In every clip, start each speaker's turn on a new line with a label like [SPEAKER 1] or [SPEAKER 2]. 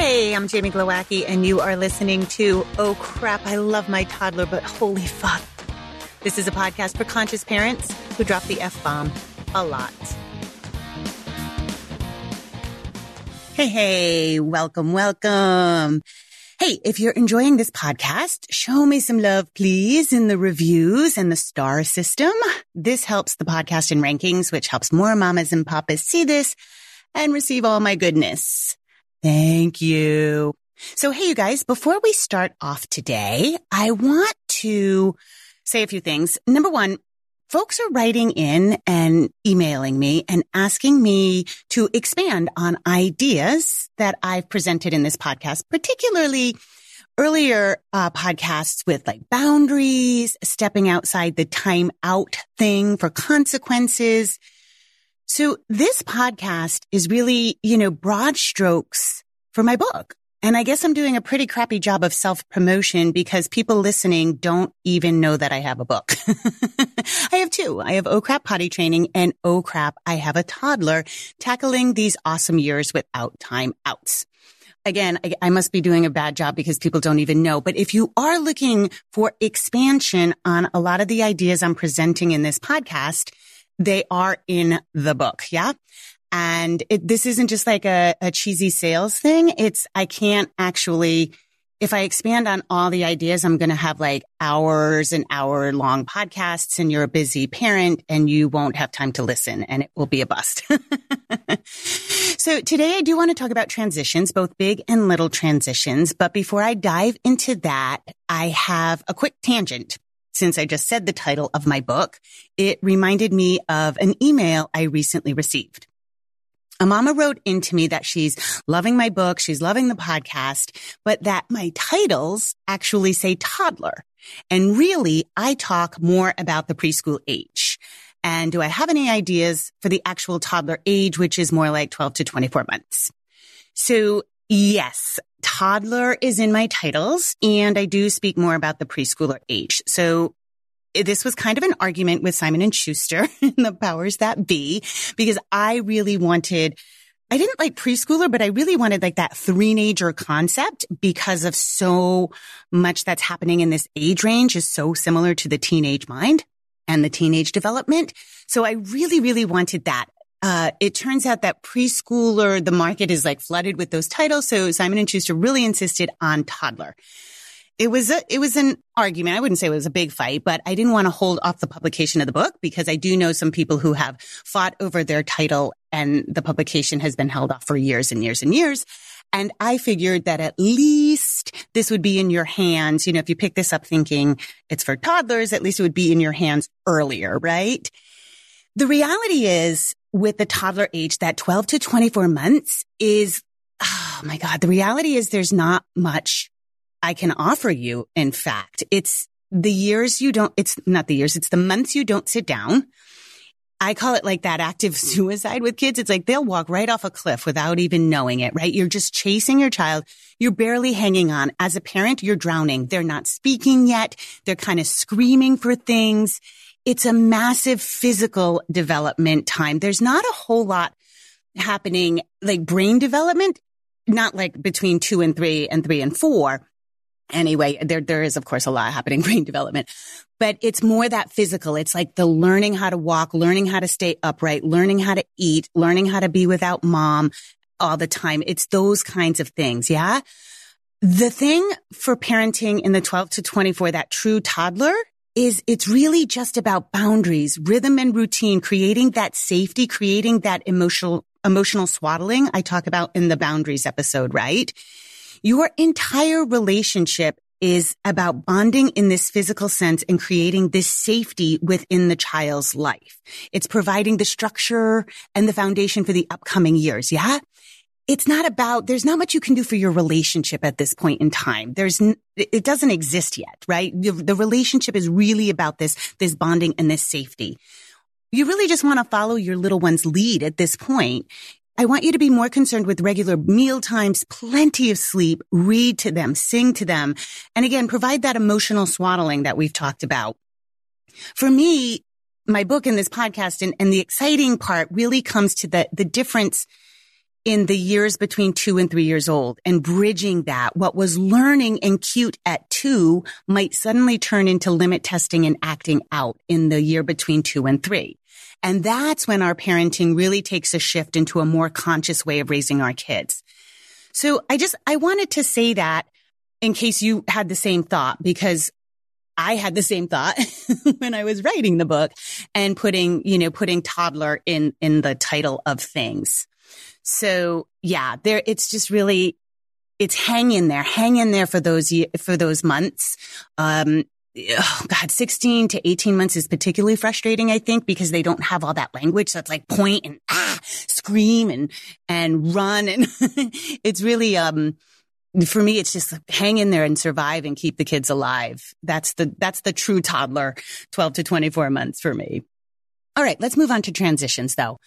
[SPEAKER 1] Hey, I'm Jamie Glowacki, and you are listening to Oh Crap, I Love My Toddler, but Holy Fuck. This is a podcast for conscious parents who drop the F bomb a lot. Hey, hey, welcome, welcome. Hey, if you're enjoying this podcast, show me some love, please, in the reviews and the star system. This helps the podcast in rankings, which helps more mamas and papas see this and receive all my goodness. Thank you. So, hey, you guys, before we start off today, I want to say a few things. Number one, folks are writing in and emailing me and asking me to expand on ideas that I've presented in this podcast, particularly earlier uh, podcasts with like boundaries, stepping outside the time out thing for consequences. So this podcast is really, you know, broad strokes for my book. And I guess I'm doing a pretty crappy job of self promotion because people listening don't even know that I have a book. I have two. I have Oh Crap Potty Training and Oh Crap, I have a toddler tackling these awesome years without time outs. Again, I, I must be doing a bad job because people don't even know. But if you are looking for expansion on a lot of the ideas I'm presenting in this podcast, they are in the book. Yeah. And it, this isn't just like a, a cheesy sales thing. It's, I can't actually, if I expand on all the ideas, I'm going to have like hours and hour long podcasts and you're a busy parent and you won't have time to listen and it will be a bust. so today I do want to talk about transitions, both big and little transitions. But before I dive into that, I have a quick tangent since I just said the title of my book, it reminded me of an email I recently received. A mama wrote into me that she's loving my book. She's loving the podcast, but that my titles actually say toddler. And really, I talk more about the preschool age. And do I have any ideas for the actual toddler age, which is more like 12 to 24 months? So yes, toddler is in my titles and I do speak more about the preschooler age. So eh, this was kind of an argument with Simon and Schuster and the powers that be because I really wanted I didn't like preschooler, but I really wanted like that three-nager concept because of so much that's happening in this age range is so similar to the teenage mind and the teenage development. So I really, really wanted that uh, it turns out that preschooler, the market is like flooded with those titles. So Simon and Schuster really insisted on toddler. It was a, it was an argument. I wouldn't say it was a big fight, but I didn't want to hold off the publication of the book because I do know some people who have fought over their title and the publication has been held off for years and years and years. And I figured that at least this would be in your hands. You know, if you pick this up thinking it's for toddlers, at least it would be in your hands earlier, right? The reality is with the toddler age, that 12 to 24 months is, oh my God, the reality is there's not much I can offer you. In fact, it's the years you don't, it's not the years, it's the months you don't sit down. I call it like that active suicide with kids. It's like they'll walk right off a cliff without even knowing it, right? You're just chasing your child. You're barely hanging on. As a parent, you're drowning. They're not speaking yet. They're kind of screaming for things it's a massive physical development time. There's not a whole lot happening like brain development, not like between two and three and three and four. Anyway, there, there is of course a lot happening brain development, but it's more that physical. It's like the learning how to walk, learning how to stay upright, learning how to eat, learning how to be without mom all the time. It's those kinds of things. Yeah. The thing for parenting in the 12 to 24, that true toddler is it's really just about boundaries, rhythm and routine, creating that safety, creating that emotional, emotional swaddling I talk about in the boundaries episode, right? Your entire relationship is about bonding in this physical sense and creating this safety within the child's life. It's providing the structure and the foundation for the upcoming years. Yeah it's not about, there's not much you can do for your relationship at this point in time. There's, it doesn't exist yet, right? The, relationship is really about this, this bonding and this safety. You really just want to follow your little one's lead at this point. I want you to be more concerned with regular meal times, plenty of sleep, read to them, sing to them. And again, provide that emotional swaddling that we've talked about. For me, my book and this podcast and, and the exciting part really comes to the, the difference in the years between two and three years old and bridging that. What was learning and cute at two might suddenly turn into limit testing and acting out in the year between two and three. And that's when our parenting really takes a shift into a more conscious way of raising our kids. So I just, I wanted to say that in case you had the same thought because I had the same thought when I was writing the book and putting, you know, putting toddler in, in the title of things. So yeah, there, it's just really, it's hang in there, hang in there for those, for those months. Um, oh God, 16 to 18 months is particularly frustrating, I think, because they don't have all that language. So it's like point and ah, scream and, and run. And it's really, um, for me, it's just hang in there and survive and keep the kids alive. That's the, that's the true toddler, 12 to 24 months for me. All right. Let's move on to transitions though.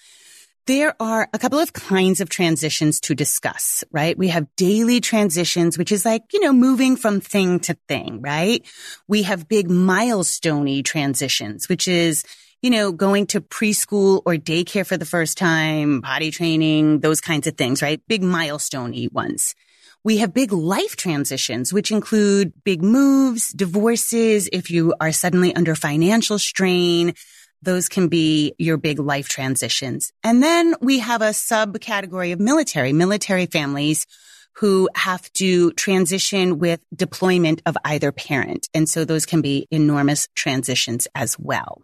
[SPEAKER 1] There are a couple of kinds of transitions to discuss, right? We have daily transitions, which is like, you know, moving from thing to thing, right? We have big milestoney transitions, which is, you know, going to preschool or daycare for the first time, potty training, those kinds of things, right? Big milestoney ones. We have big life transitions, which include big moves, divorces, if you are suddenly under financial strain, those can be your big life transitions. And then we have a subcategory of military, military families who have to transition with deployment of either parent. And so those can be enormous transitions as well.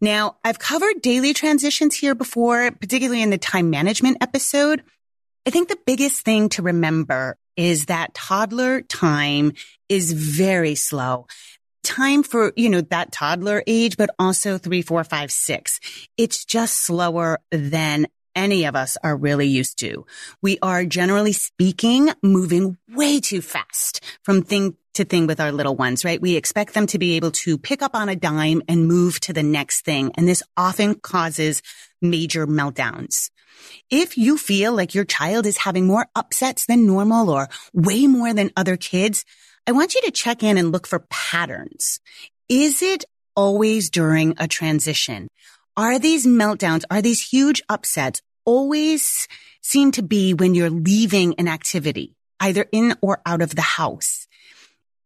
[SPEAKER 1] Now, I've covered daily transitions here before, particularly in the time management episode. I think the biggest thing to remember is that toddler time is very slow time for, you know, that toddler age, but also three, four, five, six. It's just slower than any of us are really used to. We are generally speaking moving way too fast from thing to thing with our little ones, right? We expect them to be able to pick up on a dime and move to the next thing. And this often causes major meltdowns. If you feel like your child is having more upsets than normal or way more than other kids, I want you to check in and look for patterns. Is it always during a transition? Are these meltdowns, are these huge upsets always seem to be when you're leaving an activity, either in or out of the house?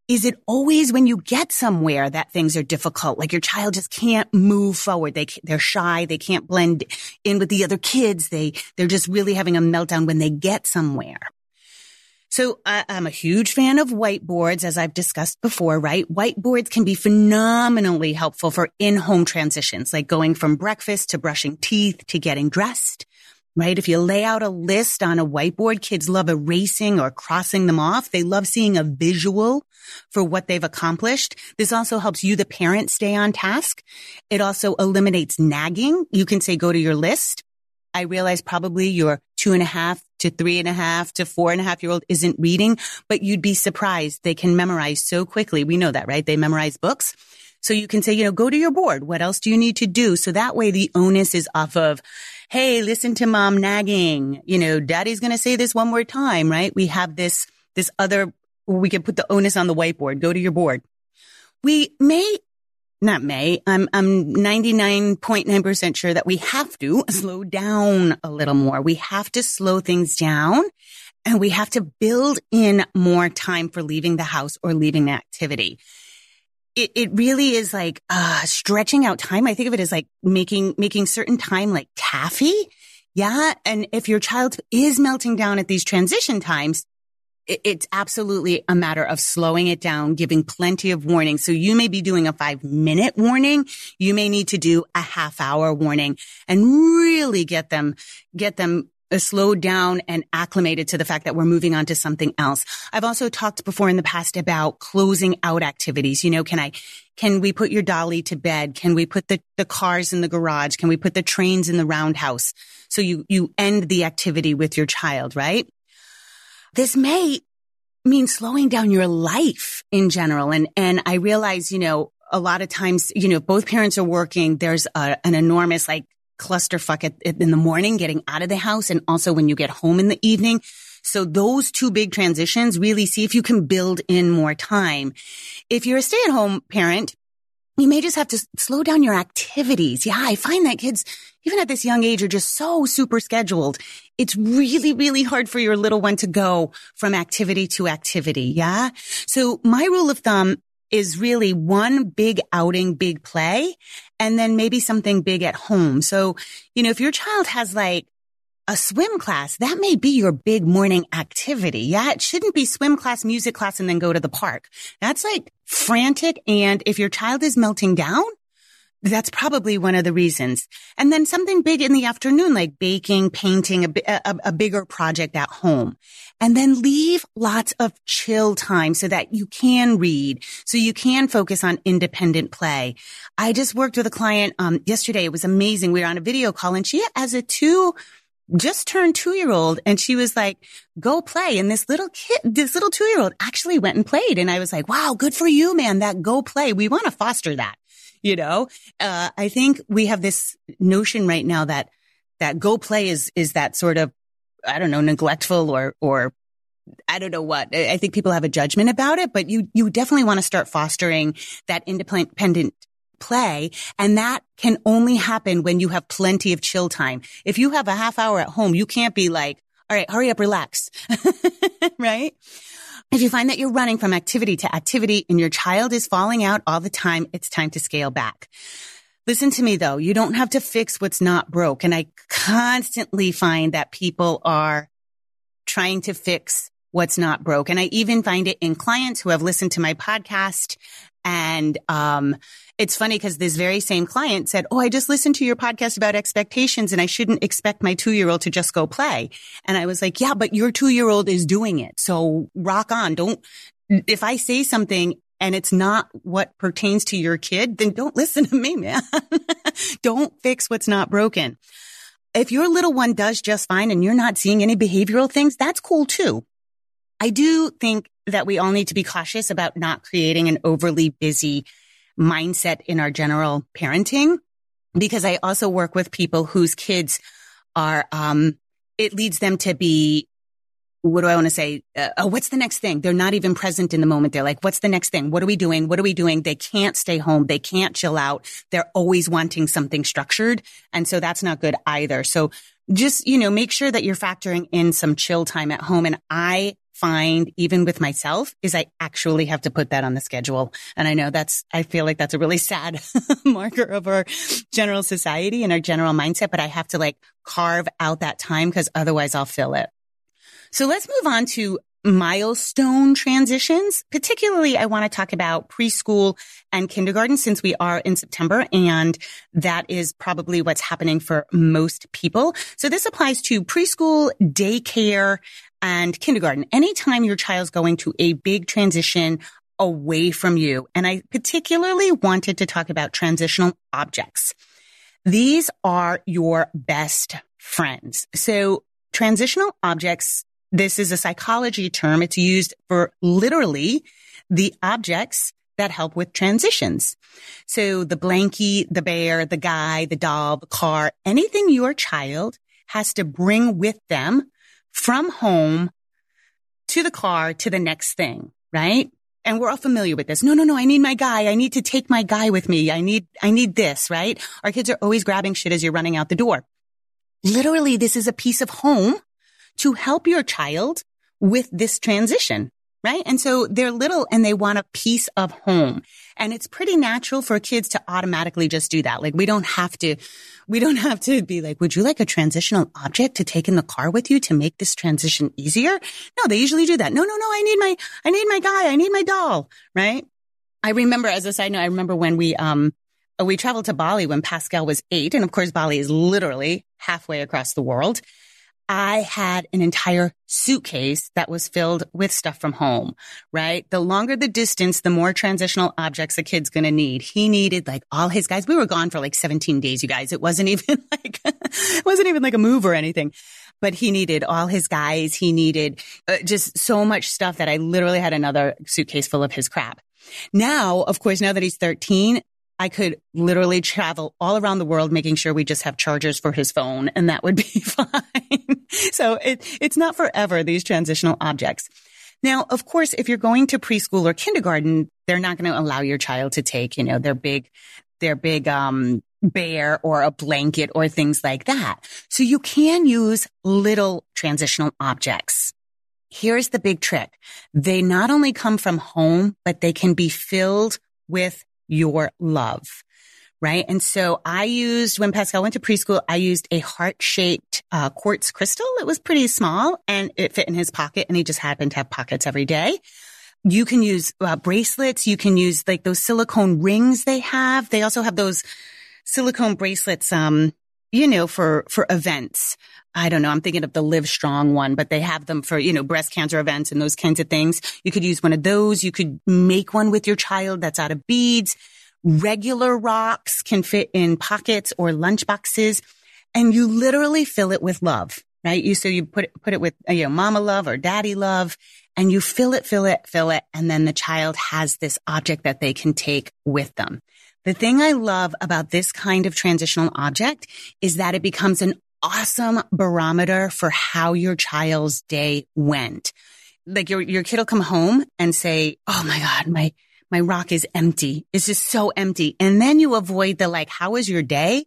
[SPEAKER 1] Is it always when you get somewhere that things are difficult? Like your child just can't move forward. They, they're shy. They can't blend in with the other kids. They, they're just really having a meltdown when they get somewhere. So uh, I'm a huge fan of whiteboards, as I've discussed before, right? Whiteboards can be phenomenally helpful for in-home transitions, like going from breakfast to brushing teeth to getting dressed, right? If you lay out a list on a whiteboard, kids love erasing or crossing them off. They love seeing a visual for what they've accomplished. This also helps you, the parent, stay on task. It also eliminates nagging. You can say, go to your list. I realize probably your two and a half to three and a half to four and a half year old isn't reading, but you'd be surprised. They can memorize so quickly. We know that, right? They memorize books. So you can say, you know, go to your board. What else do you need to do? So that way the onus is off of, Hey, listen to mom nagging. You know, daddy's going to say this one more time, right? We have this, this other, we can put the onus on the whiteboard. Go to your board. We may not may. I'm, I'm 99.9% sure that we have to slow down a little more. We have to slow things down and we have to build in more time for leaving the house or leaving the activity. It, it really is like, uh, stretching out time. I think of it as like making, making certain time like taffy. Yeah. And if your child is melting down at these transition times, it's absolutely a matter of slowing it down, giving plenty of warning. So you may be doing a five minute warning. You may need to do a half hour warning and really get them, get them uh, slowed down and acclimated to the fact that we're moving on to something else. I've also talked before in the past about closing out activities. You know, can I, can we put your dolly to bed? Can we put the, the cars in the garage? Can we put the trains in the roundhouse? So you, you end the activity with your child, right? This may mean slowing down your life in general. And, and I realize, you know, a lot of times, you know, both parents are working. There's a, an enormous like clusterfuck at, in the morning getting out of the house and also when you get home in the evening. So those two big transitions really see if you can build in more time. If you're a stay at home parent, you may just have to slow down your activities. Yeah, I find that kids, even at this young age, are just so super scheduled. It's really, really hard for your little one to go from activity to activity. Yeah. So my rule of thumb is really one big outing, big play, and then maybe something big at home. So, you know, if your child has like a swim class, that may be your big morning activity. Yeah. It shouldn't be swim class, music class, and then go to the park. That's like frantic. And if your child is melting down, that's probably one of the reasons. And then something big in the afternoon, like baking, painting, a, a, a, bigger project at home. And then leave lots of chill time so that you can read, so you can focus on independent play. I just worked with a client, um, yesterday. It was amazing. We were on a video call and she has a two, just turned two year old and she was like, go play. And this little kid, this little two year old actually went and played. And I was like, wow, good for you, man. That go play. We want to foster that you know, uh, I think we have this notion right now that, that go play is, is that sort of, I don't know, neglectful or, or I don't know what. I think people have a judgment about it, but you, you definitely want to start fostering that independent play. And that can only happen when you have plenty of chill time. If you have a half hour at home, you can't be like, all right, hurry up, relax. right? If you find that you're running from activity to activity and your child is falling out all the time, it's time to scale back. Listen to me though. You don't have to fix what's not broke. And I constantly find that people are trying to fix what's not broke. And I even find it in clients who have listened to my podcast and, um, it's funny because this very same client said, Oh, I just listened to your podcast about expectations and I shouldn't expect my two year old to just go play. And I was like, yeah, but your two year old is doing it. So rock on. Don't, if I say something and it's not what pertains to your kid, then don't listen to me, man. don't fix what's not broken. If your little one does just fine and you're not seeing any behavioral things, that's cool too. I do think that we all need to be cautious about not creating an overly busy mindset in our general parenting because I also work with people whose kids are, um, it leads them to be, what do I want to say? Uh, oh, what's the next thing? They're not even present in the moment. They're like, what's the next thing? What are we doing? What are we doing? They can't stay home. They can't chill out. They're always wanting something structured. And so that's not good either. So just, you know, make sure that you're factoring in some chill time at home. And I find even with myself is I actually have to put that on the schedule. And I know that's, I feel like that's a really sad marker of our general society and our general mindset, but I have to like carve out that time because otherwise I'll fill it. So let's move on to milestone transitions. Particularly, I want to talk about preschool and kindergarten since we are in September and that is probably what's happening for most people. So this applies to preschool, daycare, and kindergarten. Anytime your child's going to a big transition away from you. And I particularly wanted to talk about transitional objects. These are your best friends. So transitional objects, this is a psychology term. It's used for literally the objects that help with transitions. So the blankie, the bear, the guy, the doll, the car, anything your child has to bring with them from home to the car to the next thing, right? And we're all familiar with this. No, no, no. I need my guy. I need to take my guy with me. I need, I need this, right? Our kids are always grabbing shit as you're running out the door. Literally, this is a piece of home to help your child with this transition right? And so they're little and they want a piece of home. And it's pretty natural for kids to automatically just do that. Like we don't have to, we don't have to be like, would you like a transitional object to take in the car with you to make this transition easier? No, they usually do that. No, no, no. I need my, I need my guy. I need my doll, right? I remember as a side note, I remember when we, um, we traveled to Bali when Pascal was eight. And of course, Bali is literally halfway across the world. I had an entire suitcase that was filled with stuff from home, right? The longer the distance, the more transitional objects a kid's going to need. He needed like all his guys. We were gone for like 17 days, you guys. It wasn't even like, it wasn't even like a move or anything, but he needed all his guys. He needed uh, just so much stuff that I literally had another suitcase full of his crap. Now, of course, now that he's 13, I could literally travel all around the world making sure we just have chargers for his phone and that would be fine. so it, it's not forever, these transitional objects. Now, of course, if you're going to preschool or kindergarten, they're not going to allow your child to take, you know, their big, their big, um, bear or a blanket or things like that. So you can use little transitional objects. Here's the big trick. They not only come from home, but they can be filled with your love. Right. And so I used, when Pascal went to preschool, I used a heart shaped uh, quartz crystal. It was pretty small and it fit in his pocket and he just happened to have pockets every day. You can use uh, bracelets. You can use like those silicone rings they have. They also have those silicone bracelets, um, you know, for, for events. I don't know. I'm thinking of the Live Strong one, but they have them for, you know, breast cancer events and those kinds of things. You could use one of those. You could make one with your child that's out of beads. Regular rocks can fit in pockets or lunch boxes and you literally fill it with love, right? You, so you put it, put it with, you know, mama love or daddy love and you fill it, fill it, fill it. And then the child has this object that they can take with them. The thing I love about this kind of transitional object is that it becomes an awesome barometer for how your child's day went. Like your, your kid will come home and say, Oh my God, my, my rock is empty. It's just so empty. And then you avoid the like, how was your day?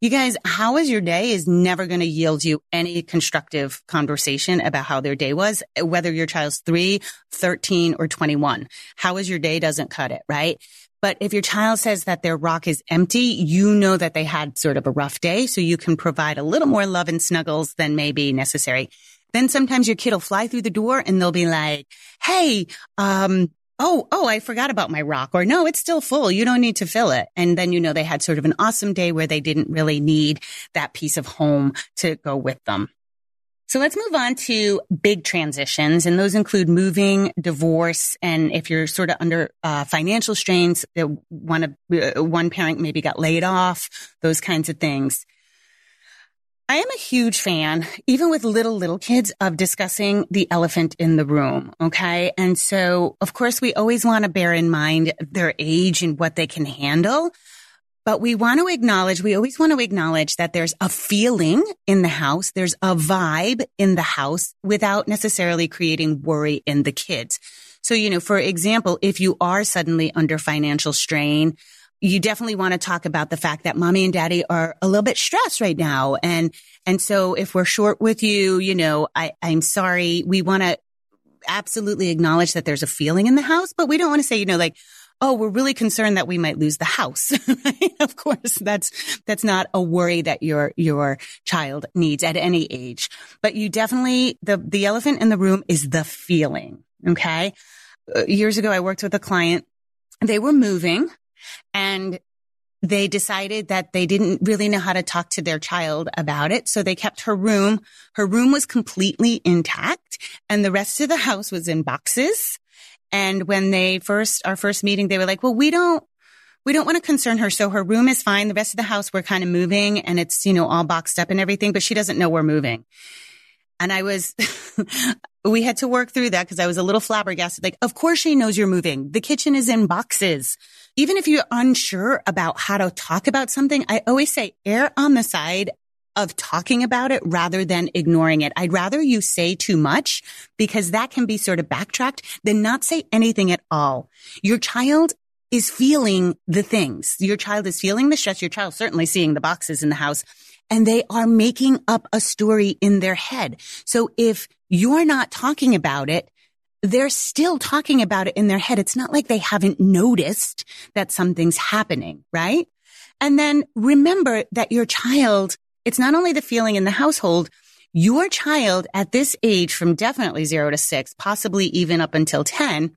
[SPEAKER 1] You guys, how was your day is never going to yield you any constructive conversation about how their day was, whether your child's three, 13 or 21. How was your day doesn't cut it, right? But if your child says that their rock is empty, you know that they had sort of a rough day. So you can provide a little more love and snuggles than may be necessary. Then sometimes your kid will fly through the door and they'll be like, Hey, um, Oh, oh, I forgot about my rock or no, it's still full. You don't need to fill it. And then you know they had sort of an awesome day where they didn't really need that piece of home to go with them. So let's move on to big transitions. And those include moving, divorce, and if you're sort of under uh, financial strains, one of uh, one parent maybe got laid off, those kinds of things. I am a huge fan, even with little, little kids, of discussing the elephant in the room. Okay. And so, of course, we always want to bear in mind their age and what they can handle. But we want to acknowledge, we always want to acknowledge that there's a feeling in the house. There's a vibe in the house without necessarily creating worry in the kids. So, you know, for example, if you are suddenly under financial strain, you definitely want to talk about the fact that mommy and daddy are a little bit stressed right now. And, and so if we're short with you, you know, I, I'm sorry. We want to absolutely acknowledge that there's a feeling in the house, but we don't want to say, you know, like, oh, we're really concerned that we might lose the house. of course, that's, that's not a worry that your, your child needs at any age, but you definitely, the, the elephant in the room is the feeling. Okay. Uh, years ago, I worked with a client. They were moving and they decided that they didn't really know how to talk to their child about it. So they kept her room. Her room was completely intact and the rest of the house was in boxes. And when they first, our first meeting, they were like, well, we don't, we don't want to concern her. So her room is fine. The rest of the house, we're kind of moving and it's, you know, all boxed up and everything, but she doesn't know we're moving. And I was, we had to work through that because I was a little flabbergasted. Like, of course she knows you're moving. The kitchen is in boxes. Even if you're unsure about how to talk about something, I always say err on the side of talking about it rather than ignoring it. I'd rather you say too much because that can be sort of backtracked than not say anything at all. Your child is feeling the things. Your child is feeling the stress. Your child certainly seeing the boxes in the house and they are making up a story in their head. So if you're not talking about it, they're still talking about it in their head. It's not like they haven't noticed that something's happening, right? And then remember that your child it's not only the feeling in the household, your child at this age from definitely zero to six, possibly even up until 10,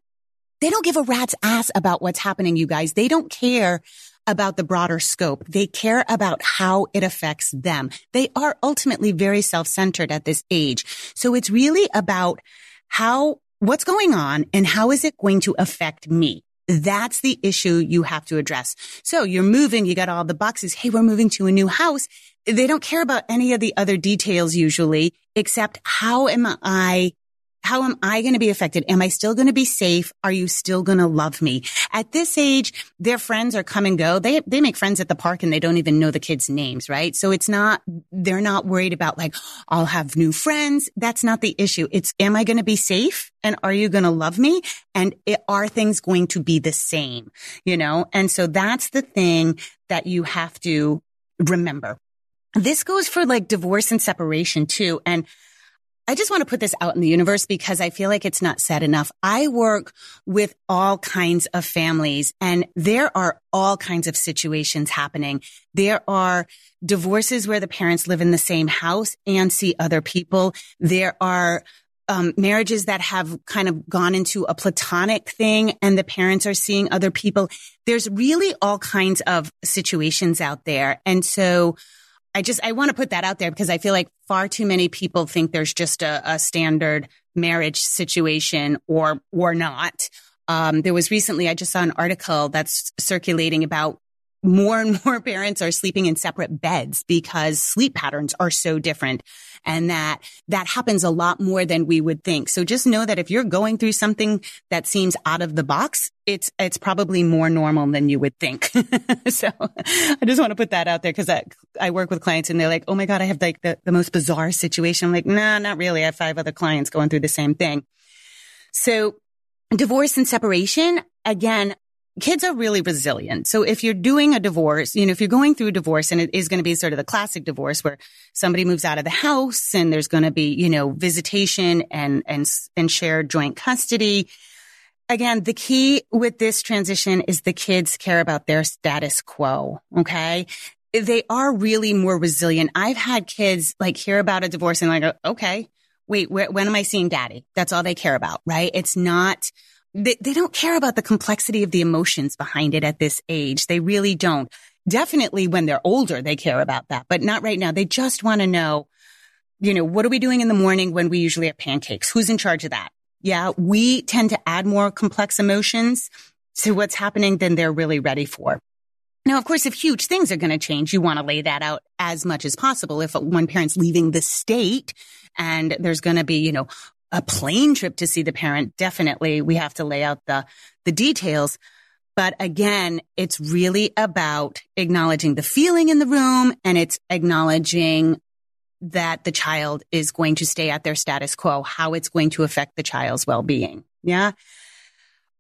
[SPEAKER 1] they don't give a rat's ass about what's happening, you guys. They don't care about the broader scope. They care about how it affects them. They are ultimately very self-centered at this age. So it's really about how, what's going on and how is it going to affect me? That's the issue you have to address. So you're moving, you got all the boxes. Hey, we're moving to a new house. They don't care about any of the other details usually, except how am I how am I going to be affected? Am I still going to be safe? Are you still going to love me? At this age, their friends are come and go. They, they make friends at the park and they don't even know the kids' names, right? So it's not, they're not worried about like, I'll have new friends. That's not the issue. It's, am I going to be safe? And are you going to love me? And it, are things going to be the same? You know? And so that's the thing that you have to remember. This goes for like divorce and separation too. And I just want to put this out in the universe because I feel like it's not said enough. I work with all kinds of families and there are all kinds of situations happening. There are divorces where the parents live in the same house and see other people. There are um, marriages that have kind of gone into a platonic thing and the parents are seeing other people. There's really all kinds of situations out there. And so I just, I want to put that out there because I feel like far too many people think there's just a, a standard marriage situation or, or not. Um, there was recently, I just saw an article that's circulating about more and more parents are sleeping in separate beds because sleep patterns are so different and that that happens a lot more than we would think. So just know that if you're going through something that seems out of the box, it's, it's probably more normal than you would think. so I just want to put that out there because I, I work with clients and they're like, Oh my God, I have like the, the most bizarre situation. I'm like, nah, not really. I have five other clients going through the same thing. So divorce and separation, again, kids are really resilient. So if you're doing a divorce, you know, if you're going through a divorce and it is going to be sort of the classic divorce where somebody moves out of the house and there's going to be, you know, visitation and, and, and shared joint custody. Again, the key with this transition is the kids care about their status quo. Okay. They are really more resilient. I've had kids like hear about a divorce and like, okay, wait, wh- when am I seeing daddy? That's all they care about, right? It's not, they, they don't care about the complexity of the emotions behind it at this age. They really don't. Definitely when they're older, they care about that, but not right now. They just want to know, you know, what are we doing in the morning when we usually have pancakes? Who's in charge of that? Yeah. We tend to add more complex emotions to what's happening than they're really ready for. Now, of course, if huge things are going to change, you want to lay that out as much as possible. If one parent's leaving the state and there's going to be, you know, a plane trip to see the parent, definitely we have to lay out the, the details. But again, it's really about acknowledging the feeling in the room and it's acknowledging that the child is going to stay at their status quo, how it's going to affect the child's well-being. Yeah.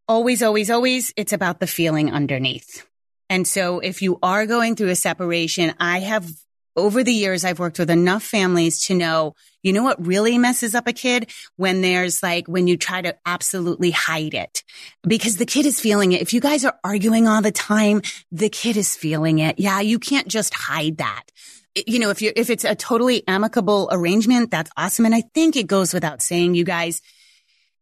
[SPEAKER 1] Always, always, always, it's about the feeling underneath. And so if you are going through a separation, I have over the years, I've worked with enough families to know, you know what really messes up a kid? When there's like, when you try to absolutely hide it because the kid is feeling it. If you guys are arguing all the time, the kid is feeling it. Yeah. You can't just hide that. You know, if you, if it's a totally amicable arrangement, that's awesome. And I think it goes without saying, you guys,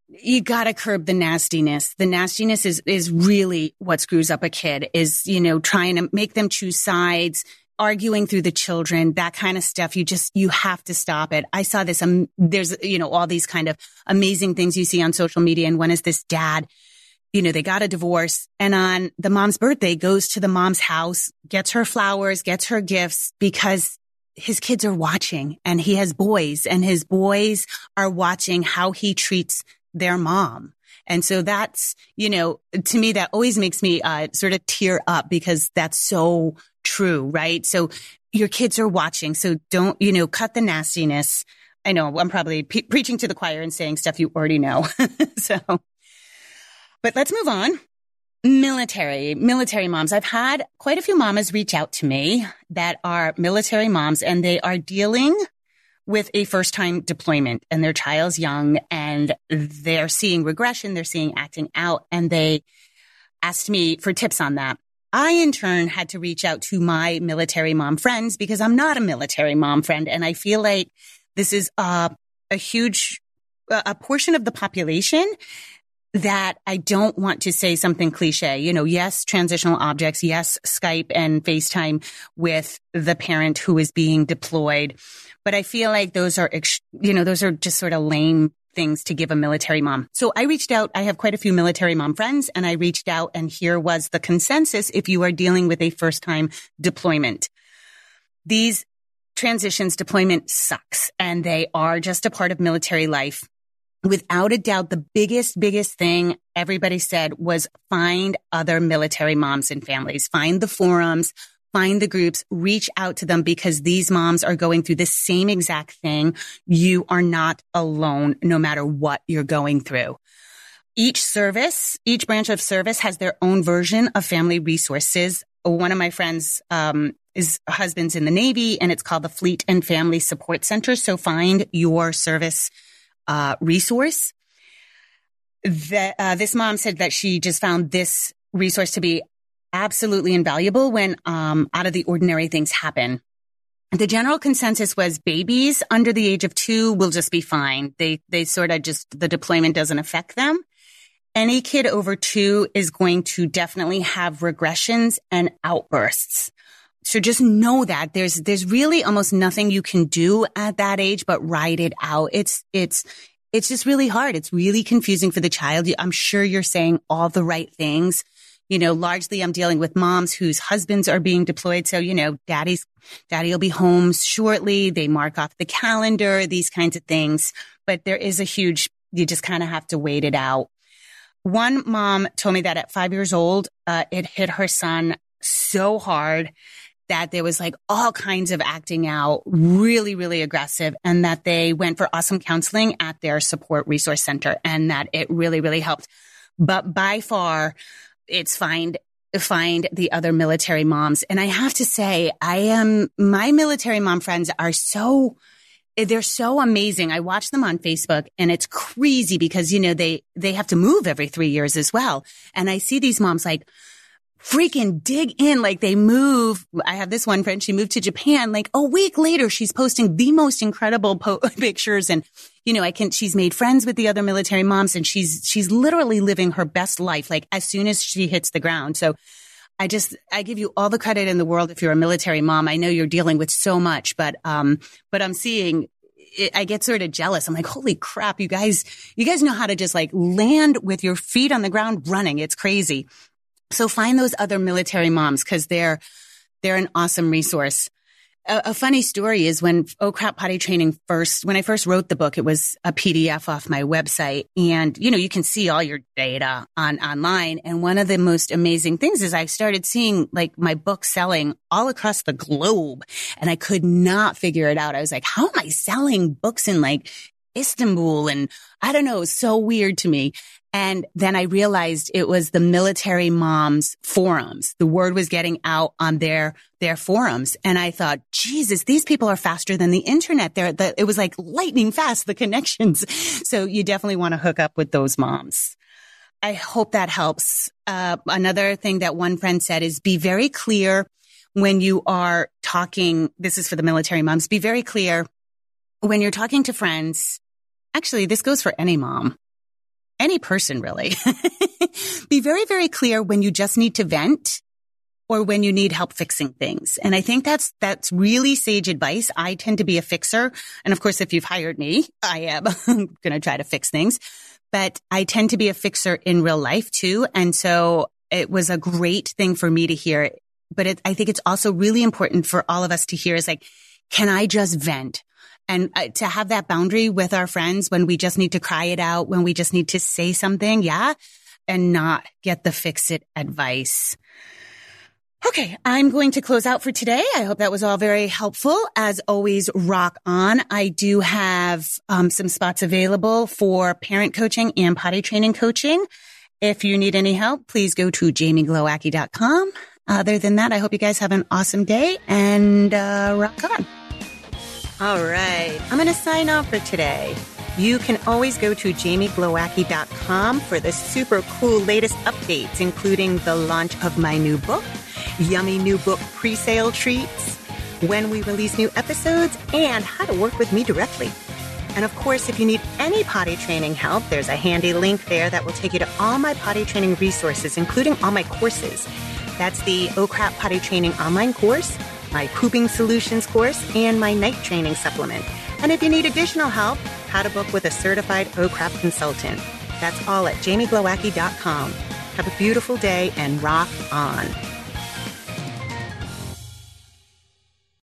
[SPEAKER 1] you gotta curb the nastiness. The nastiness is, is really what screws up a kid is, you know, trying to make them choose sides, arguing through the children, that kind of stuff. You just, you have to stop it. I saw this. Um, there's, you know, all these kind of amazing things you see on social media. And one is this dad, you know, they got a divorce and on the mom's birthday goes to the mom's house, gets her flowers, gets her gifts because his kids are watching and he has boys and his boys are watching how he treats their mom. And so that's, you know, to me, that always makes me uh, sort of tear up because that's so true, right? So your kids are watching. So don't, you know, cut the nastiness. I know I'm probably pe- preaching to the choir and saying stuff you already know. so, but let's move on. Military, military moms. I've had quite a few mamas reach out to me that are military moms and they are dealing with a first time deployment and their child's young and they're seeing regression. They're seeing acting out and they asked me for tips on that. I in turn had to reach out to my military mom friends because I'm not a military mom friend. And I feel like this is a, a huge, uh, a portion of the population that I don't want to say something cliche. You know, yes, transitional objects. Yes, Skype and FaceTime with the parent who is being deployed. But I feel like those are, you know, those are just sort of lame things to give a military mom. So I reached out. I have quite a few military mom friends and I reached out and here was the consensus if you are dealing with a first time deployment. These transitions deployment sucks and they are just a part of military life. without a doubt, the biggest, biggest thing everybody said was find other military moms and families, find the forums, find the groups, reach out to them because these moms are going through the same exact thing. You are not alone, no matter what you're going through. Each service, each branch of service has their own version of family resources. One of my friends, um, is husband's in the Navy and it's called the Fleet and Family Support Center. So find your service, uh, resource. That, uh, this mom said that she just found this resource to be absolutely invaluable when um, out of the ordinary things happen. The general consensus was babies under the age of two will just be fine. They they sort of just the deployment doesn't affect them. Any kid over two is going to definitely have regressions and outbursts. So just know that there's there's really almost nothing you can do at that age but ride it out. It's it's it's just really hard. It's really confusing for the child. I'm sure you're saying all the right things you know, largely I'm dealing with moms whose husbands are being deployed. So, you know, daddy's, daddy will be home shortly. They mark off the calendar, these kinds of things. But there is a huge, you just kind of have to wait it out. One mom told me that at five years old, uh, it hit her son so hard that there was like all kinds of acting out, really, really aggressive, and that they went for awesome counseling at their support resource center and that it really, really helped. But by far, it's find find the other military moms. And I have to say, I am, my military mom friends are so, they're so amazing. I watch them on Facebook and it's crazy because, you know, they, they have to move every three years as well. And I see these moms like, freaking dig in. Like they move. I have this one friend. She moved to Japan. Like a week later, she's posting the most incredible po- pictures. And, you know, I can, she's made friends with the other military moms and she's, she's literally living her best life. Like as soon as she hits the ground. So I just, I give you all the credit in the world. If you're a military mom, I know you're dealing with so much, but, um, but I'm seeing I get sort of jealous. I'm like, holy crap, you guys, you guys know how to just like land with your feet on the ground running. It's crazy. So find those other military moms because they're, they're an awesome resource. A, a, funny story is when Oh Crap Potty Training first, when I first wrote the book, it was a PDF off my website and, you know, you can see all your data on online. And one of the most amazing things is I started seeing like my book selling all across the globe and I could not figure it out. I was like, how am I selling books in like Istanbul and I don't know, it was so weird to me. And then I realized it was the military moms forums. The word was getting out on their, their forums. And I thought, Jesus, these people are faster than the internet. They're, the, it was like lightning fast, the connections. So you definitely want to hook up with those moms. I hope that helps. Uh, another thing that one friend said is be very clear when you are talking. This is for the military moms. Be very clear when you're talking to friends. Actually, this goes for any mom any person really. Be very, very clear when you just need to vent or when you need help fixing things. And I think that's, that's really sage advice. I tend to be a fixer. And of course, if you've hired me, I am going to try to fix things, but I tend to be a fixer in real life too. And so it was a great thing for me to hear. But it, I think it's also really important for all of us to hear is like, can I just vent? And uh, to have that boundary with our friends when we just need to cry it out, when we just need to say something. Yeah. And not get the fix it advice. Okay, I'm going to close out for today. I hope that was all very helpful. As always, rock on. I do have um, some spots available for parent coaching and potty training coaching. If you need any help, please go to jamieglowacki.com. Other than that, I hope you guys have an awesome day and uh, rock on. All right. I'm going to sign off for today. You can always go to jamieglowacki.com for the super cool latest updates, including the launch of my new book, yummy new book pre-sale treats, when we release new episodes, and how to work with me directly. And of course, if you need any potty training help, there's a handy link there that will take you to all my potty training resources, including all my courses. That's the oh OCRAP Potty Training online course, my pooping solutions course, and my night training supplement. And if you need additional help, how to book with a certified OCRAP consultant. That's all at jamieglowacki.com. Have a beautiful day and rock on.